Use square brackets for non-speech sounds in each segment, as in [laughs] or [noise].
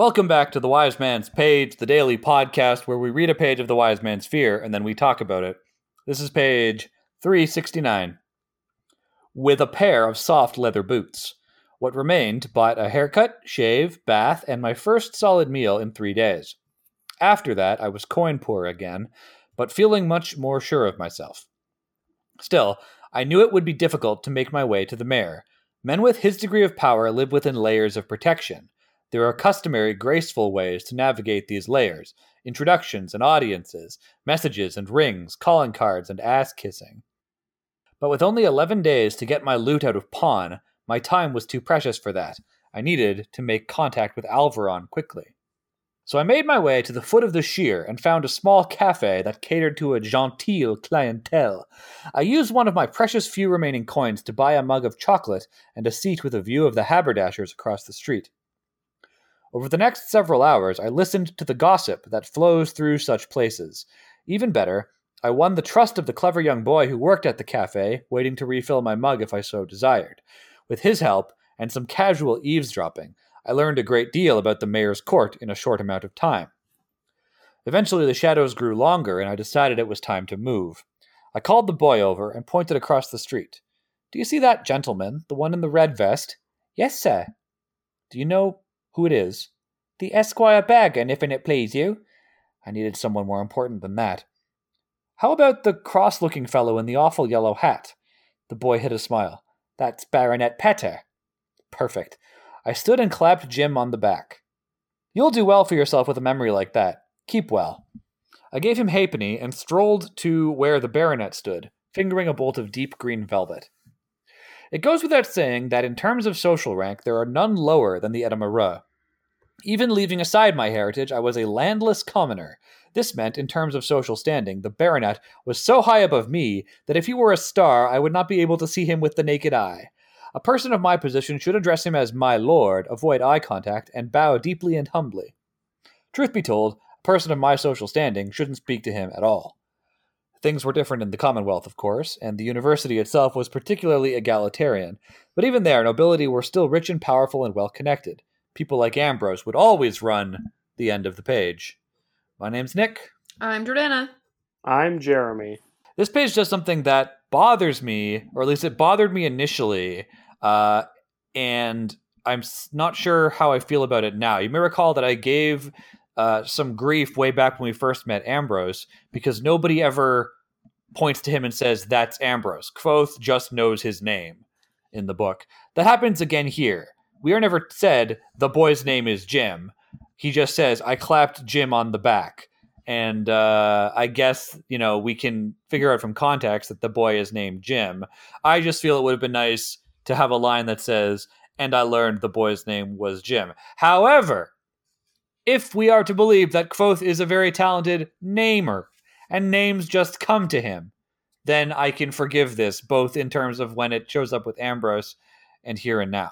Welcome back to the Wise Man's Page, the daily podcast where we read a page of the Wise Man's Fear and then we talk about it. This is page 369. With a pair of soft leather boots. What remained but a haircut, shave, bath, and my first solid meal in three days. After that, I was coin poor again, but feeling much more sure of myself. Still, I knew it would be difficult to make my way to the mayor. Men with his degree of power live within layers of protection. There are customary, graceful ways to navigate these layers introductions and audiences, messages and rings, calling cards and ass kissing. But with only 11 days to get my loot out of pawn, my time was too precious for that. I needed to make contact with Alveron quickly. So I made my way to the foot of the sheer and found a small cafe that catered to a genteel clientele. I used one of my precious few remaining coins to buy a mug of chocolate and a seat with a view of the haberdashers across the street. Over the next several hours, I listened to the gossip that flows through such places. Even better, I won the trust of the clever young boy who worked at the cafe, waiting to refill my mug if I so desired. With his help, and some casual eavesdropping, I learned a great deal about the mayor's court in a short amount of time. Eventually, the shadows grew longer, and I decided it was time to move. I called the boy over and pointed across the street. Do you see that gentleman, the one in the red vest? Yes, sir. Do you know who it is? The Esquire Bergen, if it please you. I needed someone more important than that. How about the cross looking fellow in the awful yellow hat? The boy hid a smile. That's Baronet Petter. Perfect. I stood and clapped Jim on the back. You'll do well for yourself with a memory like that. Keep well. I gave him halfpenny and strolled to where the baronet stood, fingering a bolt of deep green velvet. It goes without saying that in terms of social rank, there are none lower than the Edema Ruh. Even leaving aside my heritage, I was a landless commoner. This meant, in terms of social standing, the baronet was so high above me that if he were a star, I would not be able to see him with the naked eye. A person of my position should address him as my lord, avoid eye contact, and bow deeply and humbly. Truth be told, a person of my social standing shouldn't speak to him at all. Things were different in the Commonwealth, of course, and the university itself was particularly egalitarian, but even there, nobility were still rich and powerful and well connected. People like Ambrose would always run the end of the page. My name's Nick. I'm Jordana. I'm Jeremy. This page does something that bothers me, or at least it bothered me initially, uh, and I'm not sure how I feel about it now. You may recall that I gave uh, some grief way back when we first met Ambrose because nobody ever points to him and says that's Ambrose. Kvothe just knows his name in the book. That happens again here. We are never said the boy's name is Jim. He just says I clapped Jim on the back. And uh, I guess you know we can figure out from context that the boy is named Jim. I just feel it would have been nice to have a line that says, "And I learned the boy's name was Jim." However, if we are to believe that Kvothe is a very talented namer and names just come to him, then I can forgive this, both in terms of when it shows up with Ambrose and here and now.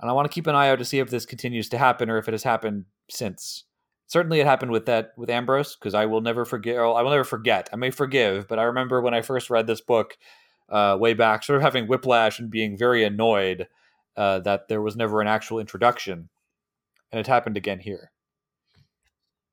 And I want to keep an eye out to see if this continues to happen or if it has happened since. Certainly, it happened with that with Ambrose because I will never forget. I will never forget. I may forgive, but I remember when I first read this book uh, way back, sort of having whiplash and being very annoyed uh, that there was never an actual introduction, and it happened again here.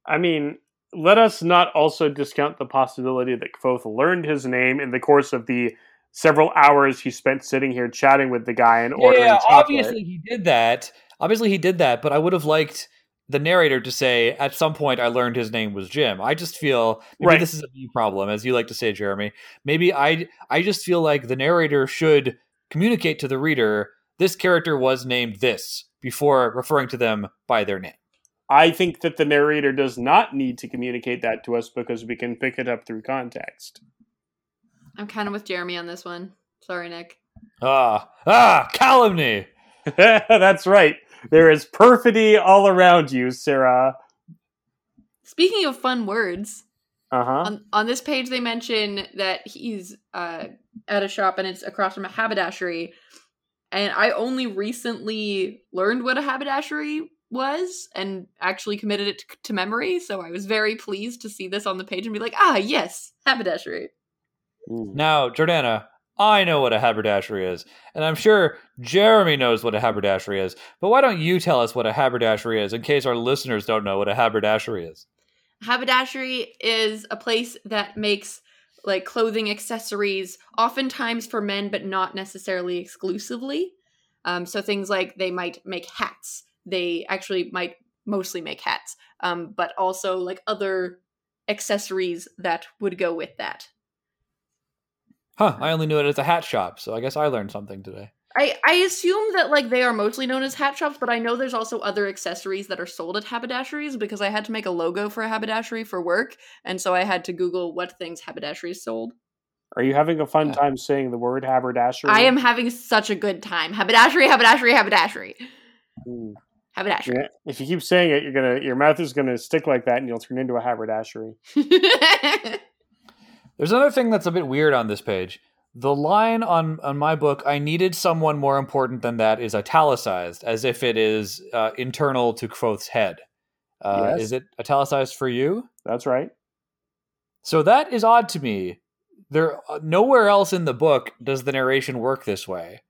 I mean, let us not also discount the possibility that Kvothe learned his name in the course of the several hours he spent sitting here chatting with the guy and ordering yeah, chocolate. obviously he did that. Obviously he did that, but I would have liked the narrator to say at some point I learned his name was Jim. I just feel maybe Right. this is a me problem, as you like to say, Jeremy. Maybe I I just feel like the narrator should communicate to the reader this character was named this before referring to them by their name. I think that the narrator does not need to communicate that to us because we can pick it up through context. I'm kind of with Jeremy on this one. Sorry, Nick. Ah, ah, calumny. [laughs] That's right. There is perfidy all around you, Sarah. Speaking of fun words, Uh huh. on, on this page they mention that he's uh, at a shop and it's across from a haberdashery. And I only recently learned what a haberdashery was and actually committed it to, to memory. So I was very pleased to see this on the page and be like, ah, yes, haberdashery. Now, Jordana, I know what a haberdashery is, and I'm sure Jeremy knows what a haberdashery is. But why don't you tell us what a haberdashery is in case our listeners don't know what a haberdashery is? Haberdashery is a place that makes like clothing accessories, oftentimes for men, but not necessarily exclusively. Um, so things like they might make hats. They actually might mostly make hats, um, but also like other accessories that would go with that. Huh, I only knew it as a hat shop, so I guess I learned something today. I, I assume that like they are mostly known as hat shops, but I know there's also other accessories that are sold at haberdasheries because I had to make a logo for a haberdashery for work, and so I had to Google what things haberdasheries sold. Are you having a fun Yeah. time saying the word haberdashery? I am having such a good time. Haberdashery, haberdashery, haberdashery, Mm. Haberdashery. Yeah, If you keep saying it, you're gonna your mouth is gonna stick like that, and you'll turn into a haberdashery. [laughs] There's another thing that's a bit weird on this page. The line on on my book, "I needed someone more important than that," is italicized, as if it is uh, internal to Kvothe's head. Uh, Yes. Is it italicized for you? That's right. So that is odd to me. There nowhere else in the book does the narration work this way.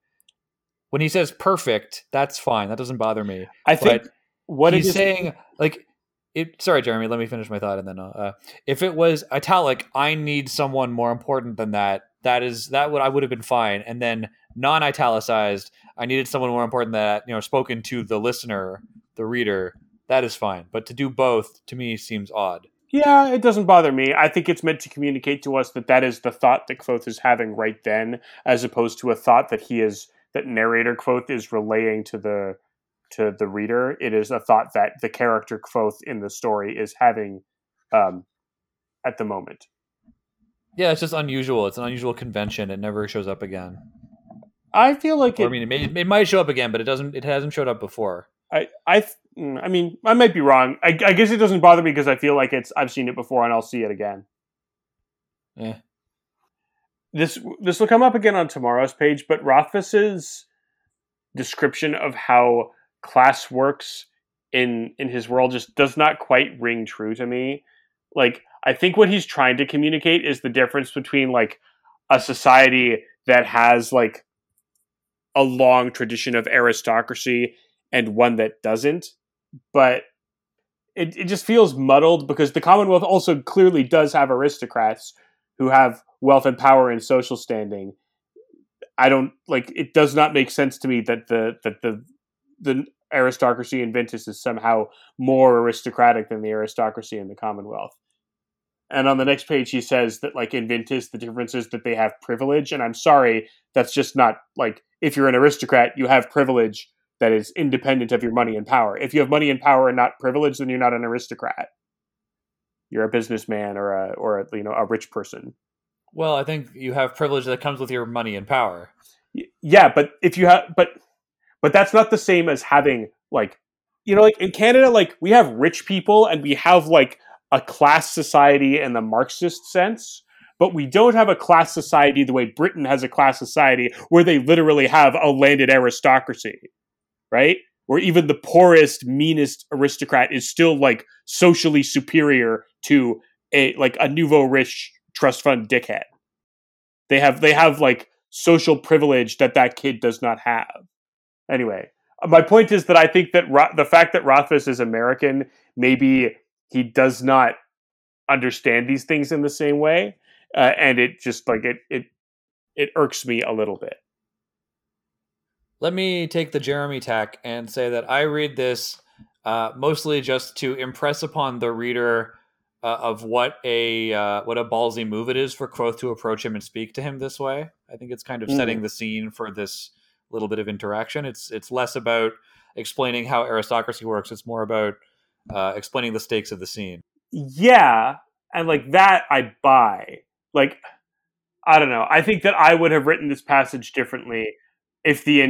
When he says perfect, that's fine. That doesn't bother me. I think But what he's is, saying like it sorry jeremy let me finish my thought and then uh, if it was italic i need someone more important than that that is that would i would have been fine and then non-italicized i needed someone more important than that you know spoken to the listener the reader that is fine but to do both to me seems odd Yeah, it doesn't bother me. I think it's meant to communicate to us that that is the thought that Kvothe is having right then, as opposed to a thought that he is that narrator Kvothe is relaying to the to the reader. It is a thought that the character Kvothe in the story is having um, at the moment. yeah it's just unusual it's an unusual convention it never shows up again I feel like or, it, i mean it, may, it might show up again but it doesn't it hasn't showed up before I I mm, I mean I might be wrong. I, I guess it doesn't bother me because I feel like it's I've seen it before and I'll see it again. Yeah. This this will come up again on tomorrow's page, but Rothfuss's description of how class works in in his world just does not quite ring true to me. Like I think what he's trying to communicate is the difference between like a society that has like a long tradition of aristocracy and one that doesn't. But it, it just feels muddled because the Commonwealth also clearly does have aristocrats who have wealth and power and social standing. I don't like it does not make sense to me that the that the the aristocracy in Vintas is somehow more aristocratic than the aristocracy in the Commonwealth. And on the next page he says that like in Vintas the difference is that they have privilege and I'm sorry that's just not like if you're an aristocrat you have privilege that is independent of your money and power. If you have money and power and not privilege, then you're not an aristocrat. You're a businessman or a or a, you know a rich person. well i think you have privilege that comes with your money and power Yeah, but if you have but but that's not the same as having like you know like in Canada like we have rich people and we have like a class society in the Marxist sense. But we don't have a class society the way Britain has a class society where they literally have a landed aristocracy, right? Where even the poorest, meanest aristocrat is still like socially superior to a like a nouveau rich trust fund dickhead. They have they have like social privilege that that kid does not have. Anyway, my point is that I think that Ro- the fact that Rothfuss is American, maybe he does not understand these things in the same way, uh, and it just like it it it irks me a little bit. Let me take the Jeremy tack and say that I read this uh, mostly just to impress upon the reader uh, of what a uh, what a ballsy move it is for Kvothe to approach him and speak to him this way. I think it's kind of Mm. setting the scene for this little bit of interaction. It's it's less about explaining how aristocracy works. It's more about uh, explaining the stakes of the scene. Yeah, and like that I buy. Like I don't know. I think that I would have written this passage differently if the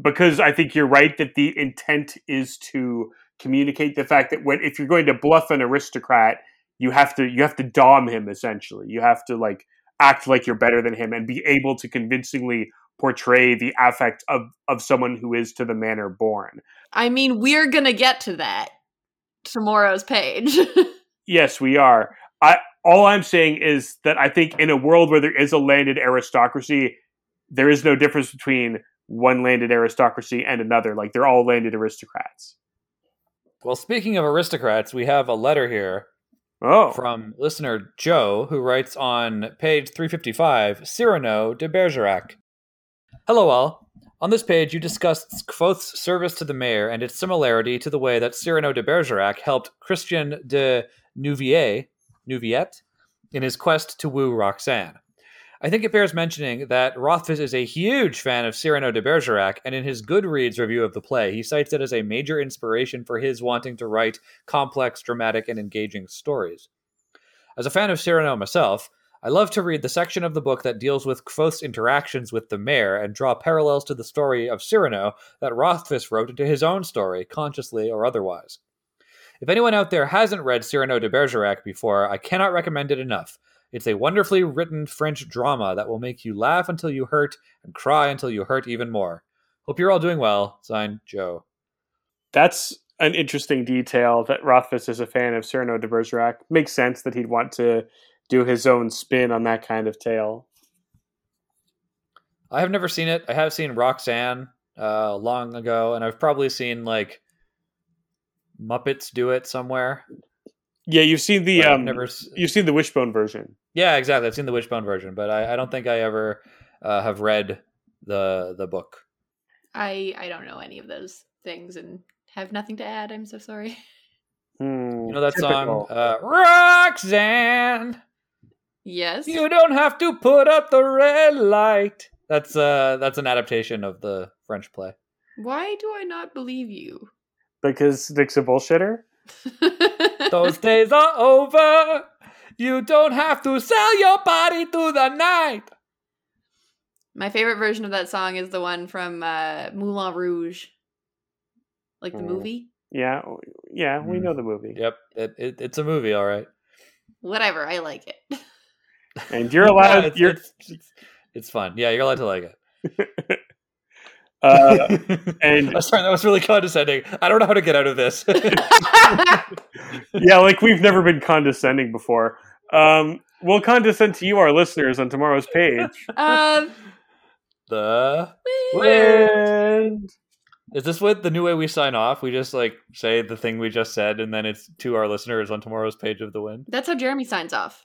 because I think you're right that the intent is to communicate the fact that when if you're going to bluff an aristocrat, you have to you have to dom him essentially. You have to like act like you're better than him and be able to convincingly portray the affect of of someone who is to the manner born. I mean, we're gonna get to that tomorrow's page. [laughs] Yes, we are. I all I'm saying is that I think in a world where there is a landed aristocracy, there is no difference between one landed aristocracy and another. Like they're all landed aristocrats. Well, speaking of aristocrats, we have a letter here Oh, from listener Joe, who writes on page 355 Cyrano de Bergerac. Hello, all. On this page, you discussed Kvothe's service to the mayor and its similarity to the way that Cyrano de Bergerac helped Christian de Nouvier, Nouviette in his quest to woo Roxanne. I think it bears mentioning that Rothfuss is a huge fan of Cyrano de Bergerac, and in his Goodreads review of the play, he cites it as a major inspiration for his wanting to write complex, dramatic, and engaging stories. As a fan of Cyrano myself, I love to read the section of the book that deals with Kvothe's interactions with the mayor and draw parallels to the story of Cyrano that Rothfuss wrote into his own story, consciously or otherwise. If anyone out there hasn't read Cyrano de Bergerac before, I cannot recommend it enough. It's a wonderfully written French drama that will make you laugh until you hurt and cry until you hurt even more. Hope you're all doing well. Signed, Joe. that's an interesting detail that Rothfuss is a fan of Cyrano de Bergerac. Makes sense that he'd want to do his own spin on that kind of tale. I have never seen it. I have seen Roxanne uh, long ago, and I've probably seen like Muppets do it somewhere. Yeah, you've seen the um, never. you've seen the Wishbone version. Yeah, exactly. I've seen the Wishbone version, but I, I don't think I ever uh, have read the the book. I I don't know any of those things and have nothing to add. I'm so sorry. Hmm, You know that typical. song, uh, Roxanne. Yes. You don't have to put up the red light. That's uh that's an adaptation of the French play. Why do I not believe you? because Nick's a bullshitter. [laughs] Those days are over. You don't have to sell your body to the night. My favorite version of that song is the one from uh, Moulin Rouge, like the Mm. movie. Yeah, yeah, we Hmm. know the movie. Yep, it, it, it's a movie, all right. Whatever, I like it. [laughs] And you're allowed. [laughs] Yeah, it's, you're it's, it's, it's fun. Yeah, you're allowed to like it. [laughs] uh, and- Oh, sorry, that was really condescending. I don't know how to get out of this. yeah, like we've never been condescending before. Um, we'll condescend to you, our listeners, on tomorrow's page. [laughs] um, the wind is this what the new way we sign off? We just like say the thing we just said, and then it's to our listeners on tomorrow's page of the wind. that's how Jeremy signs off.